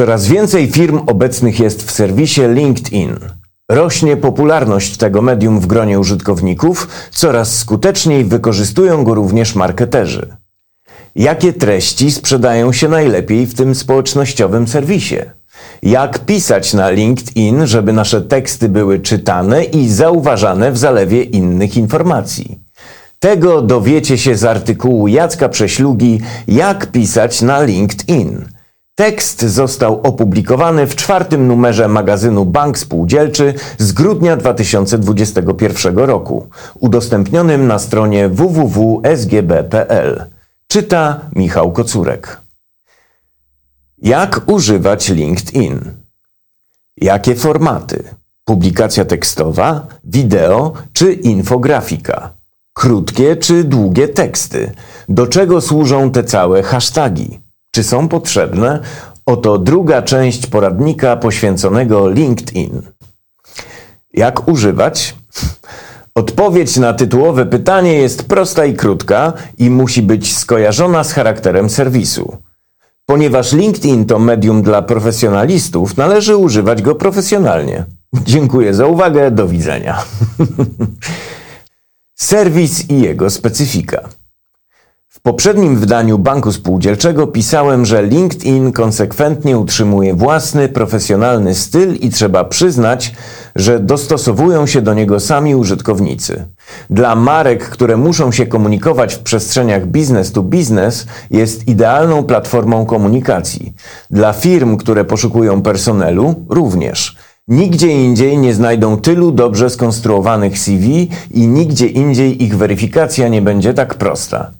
Coraz więcej firm obecnych jest w serwisie LinkedIn. Rośnie popularność tego medium w gronie użytkowników, coraz skuteczniej wykorzystują go również marketerzy. Jakie treści sprzedają się najlepiej w tym społecznościowym serwisie? Jak pisać na LinkedIn, żeby nasze teksty były czytane i zauważane w zalewie innych informacji? Tego dowiecie się z artykułu Jacka Prześlugi Jak pisać na LinkedIn. Tekst został opublikowany w czwartym numerze magazynu Bank Spółdzielczy z grudnia 2021 roku, udostępnionym na stronie www.sgb.pl. Czyta Michał Kocurek. Jak używać LinkedIn? Jakie formaty? Publikacja tekstowa, wideo czy infografika? Krótkie czy długie teksty? Do czego służą te całe hasztagi? Czy są potrzebne? Oto druga część poradnika poświęconego LinkedIn. Jak używać? Odpowiedź na tytułowe pytanie jest prosta i krótka i musi być skojarzona z charakterem serwisu. Ponieważ LinkedIn to medium dla profesjonalistów, należy używać go profesjonalnie. Dziękuję za uwagę, do widzenia. Serwis i jego specyfika. W poprzednim wydaniu Banku Spółdzielczego pisałem, że LinkedIn konsekwentnie utrzymuje własny, profesjonalny styl i trzeba przyznać, że dostosowują się do niego sami użytkownicy. Dla marek, które muszą się komunikować w przestrzeniach business to business, jest idealną platformą komunikacji. Dla firm, które poszukują personelu, również. Nigdzie indziej nie znajdą tylu dobrze skonstruowanych CV i nigdzie indziej ich weryfikacja nie będzie tak prosta.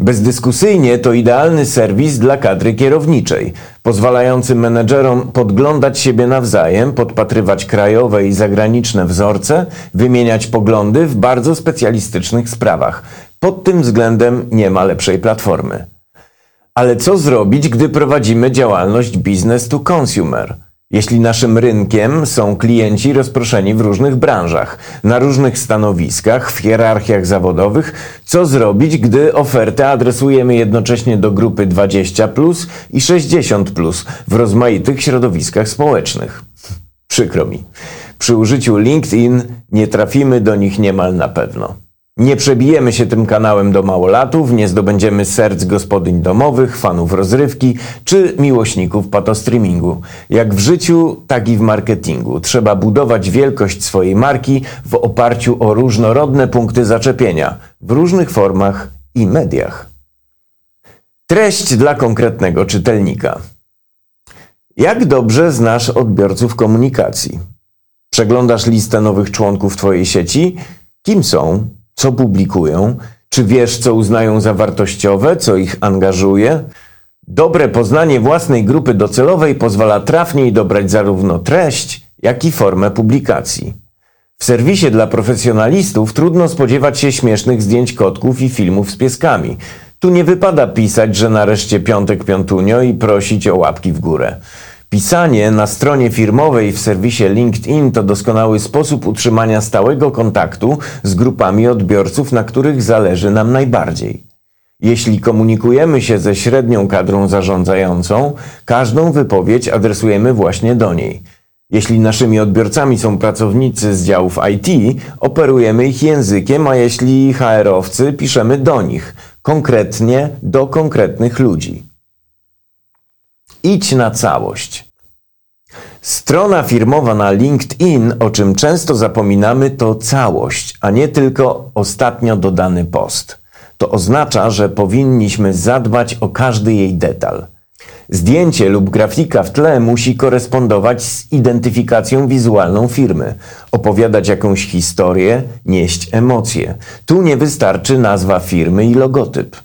Bezdyskusyjnie to idealny serwis dla kadry kierowniczej, pozwalający menedżerom podglądać siebie nawzajem, podpatrywać krajowe i zagraniczne wzorce, wymieniać poglądy w bardzo specjalistycznych sprawach. Pod tym względem nie ma lepszej platformy. Ale co zrobić, gdy prowadzimy działalność business to consumer? Jeśli naszym rynkiem są klienci rozproszeni w różnych branżach, na różnych stanowiskach, w hierarchiach zawodowych, co zrobić, gdy ofertę adresujemy jednocześnie do grupy 20 plus i 60 plus w rozmaitych środowiskach społecznych? Przykro mi. Przy użyciu LinkedIn nie trafimy do nich niemal na pewno. Nie przebijemy się tym kanałem do małolatów, nie zdobędziemy serc gospodyń domowych, fanów rozrywki czy miłośników patostreamingu. Jak w życiu, tak i w marketingu. Trzeba budować wielkość swojej marki w oparciu o różnorodne punkty zaczepienia w różnych formach i mediach. Treść dla konkretnego czytelnika. Jak dobrze znasz odbiorców komunikacji? Przeglądasz listę nowych członków Twojej sieci? Kim są? Co publikują, czy wiesz, co uznają za wartościowe, co ich angażuje. Dobre poznanie własnej grupy docelowej pozwala trafniej dobrać zarówno treść, jak i formę publikacji. W serwisie dla profesjonalistów trudno spodziewać się śmiesznych zdjęć kotków i filmów z pieskami. Tu nie wypada pisać, że nareszcie piątek piątunio i prosić o łapki w górę. Pisanie na stronie firmowej w serwisie LinkedIn to doskonały sposób utrzymania stałego kontaktu z grupami odbiorców, na których zależy nam najbardziej. Jeśli komunikujemy się ze średnią kadrą zarządzającą, każdą wypowiedź adresujemy właśnie do niej. Jeśli naszymi odbiorcami są pracownicy z działów IT, operujemy ich językiem, a jeśli HR-owcy, piszemy do nich, konkretnie do konkretnych ludzi. Idź na całość. Strona firmowa na LinkedIn, o czym często zapominamy, to całość, a nie tylko ostatnio dodany post. To oznacza, że powinniśmy zadbać o każdy jej detal. Zdjęcie lub grafika w tle musi korespondować z identyfikacją wizualną firmy, opowiadać jakąś historię, nieść emocje. Tu nie wystarczy nazwa firmy i logotyp.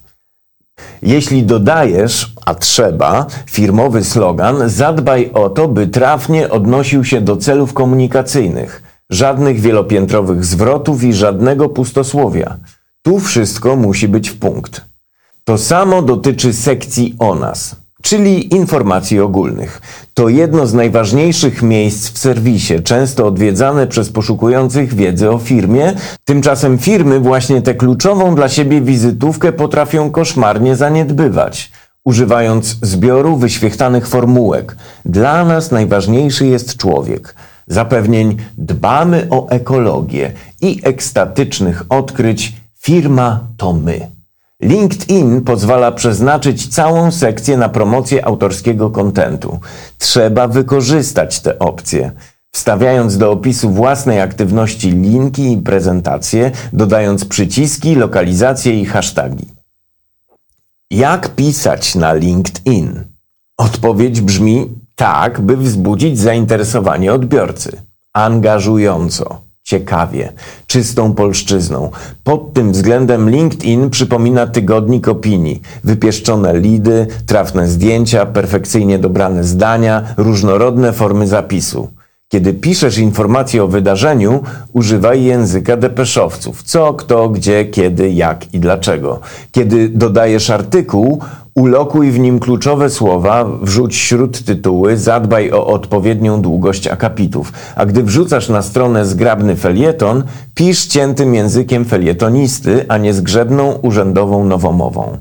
Jeśli dodajesz, a trzeba, firmowy slogan, zadbaj o to, by trafnie odnosił się do celów komunikacyjnych. Żadnych wielopiętrowych zwrotów i żadnego pustosłowia. Tu wszystko musi być w punkt. To samo dotyczy sekcji o nas czyli informacji ogólnych. To jedno z najważniejszych miejsc w serwisie, często odwiedzane przez poszukujących wiedzy o firmie. Tymczasem firmy właśnie tę kluczową dla siebie wizytówkę potrafią koszmarnie zaniedbywać. używając zbioru wyświechtanych formułek. Dla nas najważniejszy jest człowiek. Zapewnień dbamy o ekologię i ekstatycznych odkryć firma to my. LinkedIn pozwala przeznaczyć całą sekcję na promocję autorskiego kontentu. Trzeba wykorzystać te opcje. Wstawiając do opisu własnej aktywności linki i prezentacje, dodając przyciski, lokalizacje i hasztagi. Jak pisać na LinkedIn? Odpowiedź brzmi tak, by wzbudzić zainteresowanie odbiorcy. Angażująco, ciekawie, czystą polszczyzną. Pod tym względem LinkedIn przypomina tygodnik opinii. Wypieszczone lidy, trafne zdjęcia, perfekcyjnie dobrane zdania, różnorodne formy zapisu. Kiedy piszesz informacje o wydarzeniu, używaj języka depeszowców. Co, kto, gdzie, kiedy, jak i dlaczego. Kiedy dodajesz artykuł, ulokuj w nim kluczowe słowa, wrzuć śród tytuły, zadbaj o odpowiednią długość akapitów. A gdy wrzucasz na stronę zgrabny felieton, pisz ciętym językiem felietonisty, a nie zgrzebną urzędową nowomową.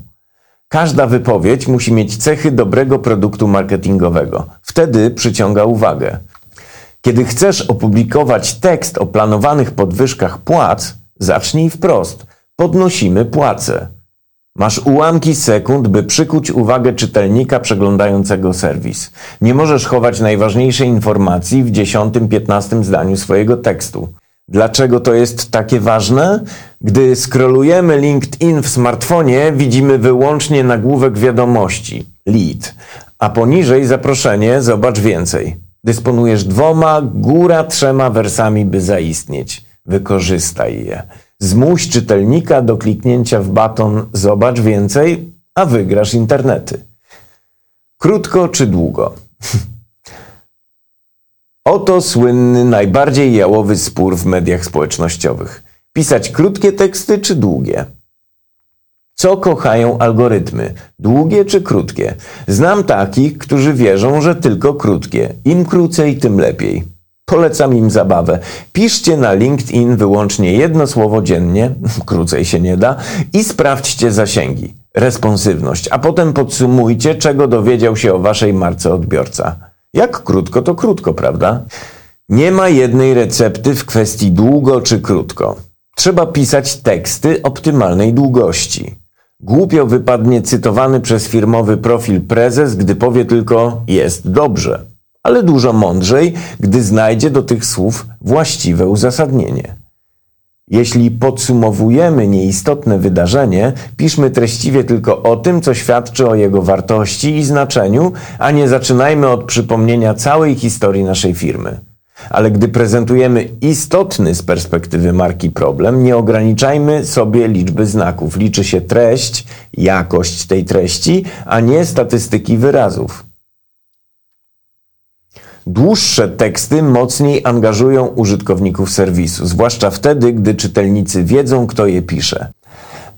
Każda wypowiedź musi mieć cechy dobrego produktu marketingowego. Wtedy przyciąga uwagę. Kiedy chcesz opublikować tekst o planowanych podwyżkach płac, zacznij wprost. Podnosimy płace. Masz ułamki sekund, by przykuć uwagę czytelnika przeglądającego serwis. Nie możesz chować najważniejszej informacji w dziesiątym, piętnastym zdaniu swojego tekstu. Dlaczego to jest takie ważne? Gdy skrolujemy LinkedIn w smartfonie, widzimy wyłącznie nagłówek wiadomości lead, a poniżej zaproszenie zobacz więcej. Dysponujesz dwoma, góra trzema wersami, by zaistnieć. Wykorzystaj je. Zmuś czytelnika do kliknięcia w baton Zobacz więcej, a wygrasz internety. Krótko czy długo? Oto słynny, najbardziej jałowy spór w mediach społecznościowych. Pisać krótkie teksty czy długie? Co kochają algorytmy? Długie czy krótkie? Znam takich, którzy wierzą, że tylko krótkie. Im krócej, tym lepiej. Polecam im zabawę. Piszcie na LinkedIn wyłącznie jedno słowo dziennie, krócej się nie da, i sprawdźcie zasięgi, responsywność, a potem podsumujcie, czego dowiedział się o waszej marce odbiorca. Jak krótko, to krótko, prawda? Nie ma jednej recepty w kwestii długo czy krótko. Trzeba pisać teksty optymalnej długości. Głupio wypadnie cytowany przez firmowy profil prezes, gdy powie tylko jest dobrze, ale dużo mądrzej, gdy znajdzie do tych słów właściwe uzasadnienie. Jeśli podsumowujemy nieistotne wydarzenie, piszmy treściwie tylko o tym, co świadczy o jego wartości i znaczeniu, a nie zaczynajmy od przypomnienia całej historii naszej firmy. Ale gdy prezentujemy istotny z perspektywy marki problem, nie ograniczajmy sobie liczby znaków. Liczy się treść, jakość tej treści, a nie statystyki wyrazów. Dłuższe teksty mocniej angażują użytkowników serwisu, zwłaszcza wtedy, gdy czytelnicy wiedzą, kto je pisze.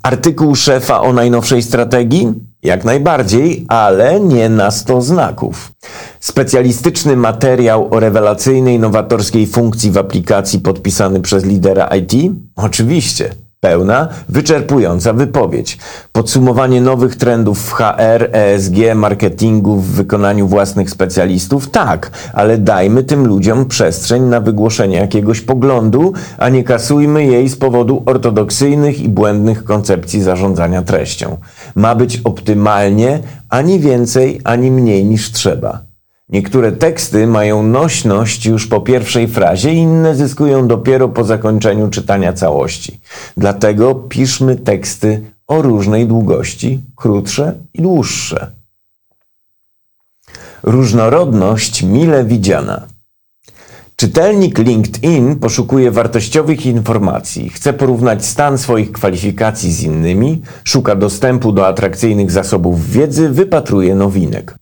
Artykuł szefa o najnowszej strategii? Jak najbardziej, ale nie na 100 znaków. Specjalistyczny materiał o rewelacyjnej, nowatorskiej funkcji w aplikacji podpisany przez lidera IT? Oczywiście. Pełna, wyczerpująca wypowiedź. Podsumowanie nowych trendów w HR, ESG, marketingu w wykonaniu własnych specjalistów? Tak, ale dajmy tym ludziom przestrzeń na wygłoszenie jakiegoś poglądu, a nie kasujmy jej z powodu ortodoksyjnych i błędnych koncepcji zarządzania treścią. Ma być optymalnie, ani więcej, ani mniej niż trzeba. Niektóre teksty mają nośność już po pierwszej frazie, inne zyskują dopiero po zakończeniu czytania całości. Dlatego piszmy teksty o różnej długości, krótsze i dłuższe. Różnorodność mile widziana. Czytelnik LinkedIn poszukuje wartościowych informacji, chce porównać stan swoich kwalifikacji z innymi, szuka dostępu do atrakcyjnych zasobów wiedzy, wypatruje nowinek.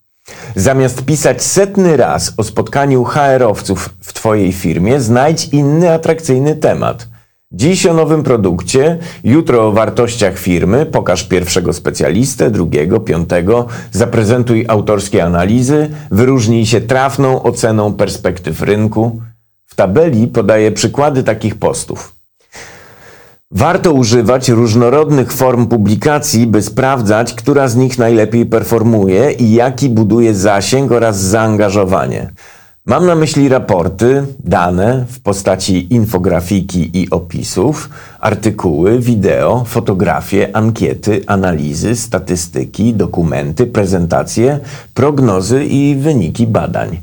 Zamiast pisać setny raz o spotkaniu HR-owców w Twojej firmie, znajdź inny atrakcyjny temat. Dziś o nowym produkcie, jutro o wartościach firmy, pokaż pierwszego specjalistę, drugiego, piątego, zaprezentuj autorskie analizy, wyróżnij się trafną oceną perspektyw rynku. W tabeli podaję przykłady takich postów. Warto używać różnorodnych form publikacji, by sprawdzać, która z nich najlepiej performuje i jaki buduje zasięg oraz zaangażowanie. Mam na myśli raporty, dane w postaci infografiki i opisów, artykuły, wideo, fotografie, ankiety, analizy, statystyki, dokumenty, prezentacje, prognozy i wyniki badań.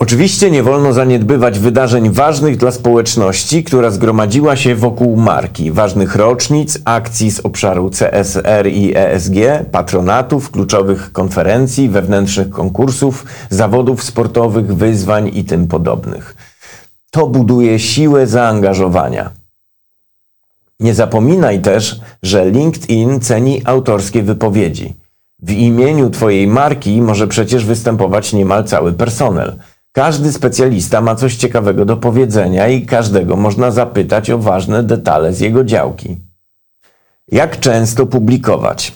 Oczywiście nie wolno zaniedbywać wydarzeń ważnych dla społeczności, która zgromadziła się wokół marki, ważnych rocznic, akcji z obszaru CSR i ESG, patronatów, kluczowych konferencji, wewnętrznych konkursów, zawodów sportowych, wyzwań i tym podobnych. To buduje siłę zaangażowania. Nie zapominaj też, że LinkedIn ceni autorskie wypowiedzi. W imieniu Twojej marki może przecież występować niemal cały personel – każdy specjalista ma coś ciekawego do powiedzenia i każdego można zapytać o ważne detale z jego działki. Jak często publikować?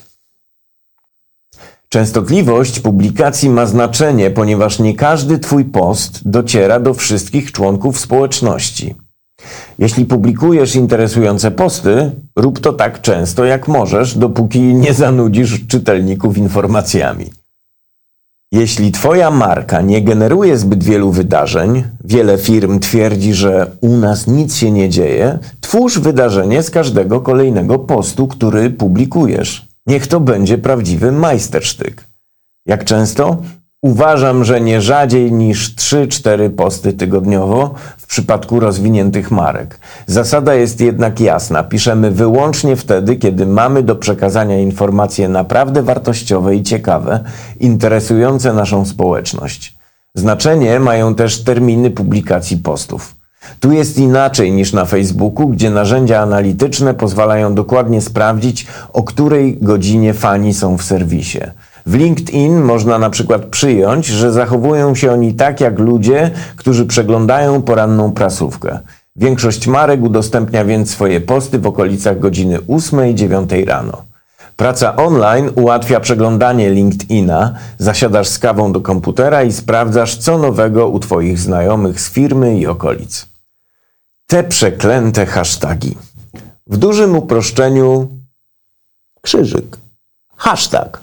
Częstotliwość publikacji ma znaczenie, ponieważ nie każdy Twój post dociera do wszystkich członków społeczności. Jeśli publikujesz interesujące posty, rób to tak często jak możesz, dopóki nie zanudzisz czytelników informacjami. Jeśli Twoja marka nie generuje zbyt wielu wydarzeń, wiele firm twierdzi, że u nas nic się nie dzieje, twórz wydarzenie z każdego kolejnego postu, który publikujesz. Niech to będzie prawdziwy majstersztyk. Jak często? Uważam, że nie rzadziej niż 3-4 posty tygodniowo w przypadku rozwiniętych marek. Zasada jest jednak jasna. Piszemy wyłącznie wtedy, kiedy mamy do przekazania informacje naprawdę wartościowe i ciekawe, interesujące naszą społeczność. Znaczenie mają też terminy publikacji postów. Tu jest inaczej niż na Facebooku, gdzie narzędzia analityczne pozwalają dokładnie sprawdzić, o której godzinie fani są w serwisie. W LinkedIn można na przykład przyjąć, że zachowują się oni tak jak ludzie, którzy przeglądają poranną prasówkę. Większość marek udostępnia więc swoje posty w okolicach godziny 8-9 rano. Praca online ułatwia przeglądanie LinkedIna, zasiadasz z kawą do komputera i sprawdzasz, co nowego u Twoich znajomych z firmy i okolic. Te przeklęte hasztagi. W dużym uproszczeniu krzyżyk. Hashtag.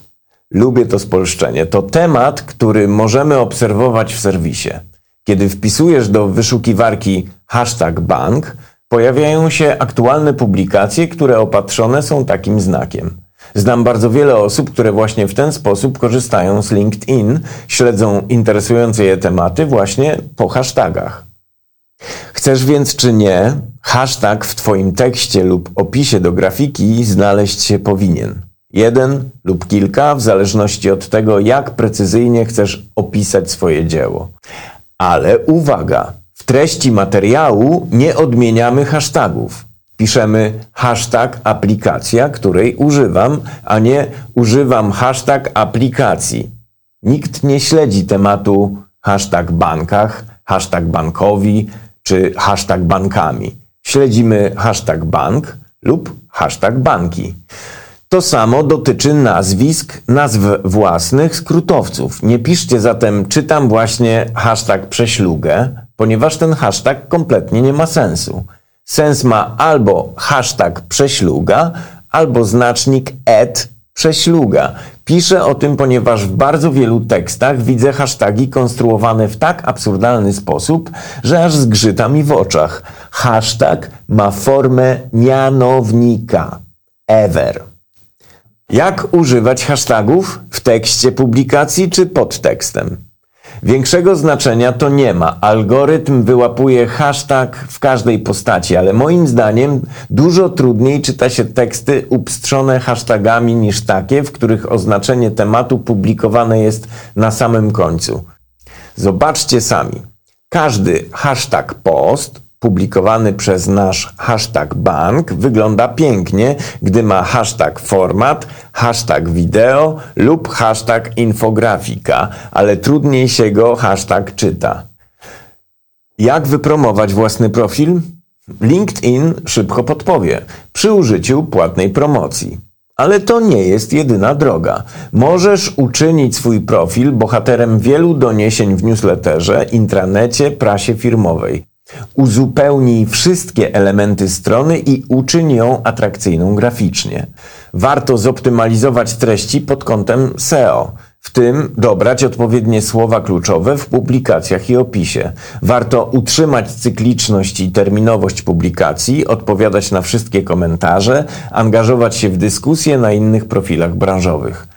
Lubię to spolszczenie. To temat, który możemy obserwować w serwisie. Kiedy wpisujesz do wyszukiwarki hashtag bank, pojawiają się aktualne publikacje, które opatrzone są takim znakiem. Znam bardzo wiele osób, które właśnie w ten sposób korzystają z LinkedIn, śledzą interesujące je tematy właśnie po hashtagach. Chcesz więc czy nie, hashtag w Twoim tekście lub opisie do grafiki znaleźć się powinien. Jeden lub kilka, w zależności od tego, jak precyzyjnie chcesz opisać swoje dzieło. Ale uwaga, w treści materiału nie odmieniamy hashtagów. Piszemy hashtag aplikacja, której używam, a nie używam hashtag aplikacji. Nikt nie śledzi tematu hashtag bankach, hashtag bankowi czy hashtag bankami. Śledzimy hashtag bank lub hashtag banki. To samo dotyczy nazwisk, nazw własnych skrótowców. Nie piszcie zatem czytam właśnie hashtag prześlugę, ponieważ ten hashtag kompletnie nie ma sensu. Sens ma albo hashtag prześluga, albo znacznik et prześluga. Piszę o tym, ponieważ w bardzo wielu tekstach widzę hasztagi konstruowane w tak absurdalny sposób, że aż zgrzyta mi w oczach. Hashtag ma formę mianownika. Ever. Jak używać hashtagów w tekście publikacji czy pod tekstem? Większego znaczenia to nie ma. Algorytm wyłapuje hashtag w każdej postaci, ale moim zdaniem dużo trudniej czyta się teksty upstrzone hashtagami niż takie, w których oznaczenie tematu publikowane jest na samym końcu. Zobaczcie sami. Każdy hashtag post publikowany przez nasz hashtag bank wygląda pięknie, gdy ma hashtag format, hashtag wideo lub hashtag infografika, ale trudniej się go hashtag czyta. Jak wypromować własny profil? LinkedIn szybko podpowie przy użyciu płatnej promocji. Ale to nie jest jedyna droga. Możesz uczynić swój profil bohaterem wielu doniesień w newsletterze, intranecie, prasie firmowej. Uzupełnij wszystkie elementy strony i uczyń ją atrakcyjną graficznie. Warto zoptymalizować treści pod kątem SEO, w tym dobrać odpowiednie słowa kluczowe w publikacjach i opisie. Warto utrzymać cykliczność i terminowość publikacji, odpowiadać na wszystkie komentarze, angażować się w dyskusje na innych profilach branżowych.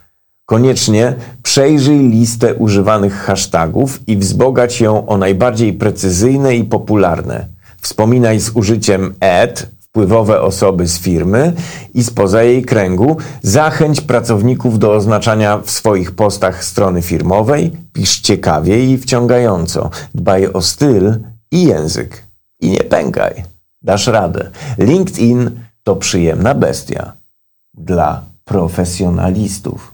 Koniecznie przejrzyj listę używanych hashtagów i wzbogać ją o najbardziej precyzyjne i popularne. Wspominaj z użyciem ad, wpływowe osoby z firmy i spoza jej kręgu. Zachęć pracowników do oznaczania w swoich postach strony firmowej. Pisz ciekawie i wciągająco. Dbaj o styl i język. I nie pękaj. Dasz radę. LinkedIn to przyjemna bestia. Dla profesjonalistów.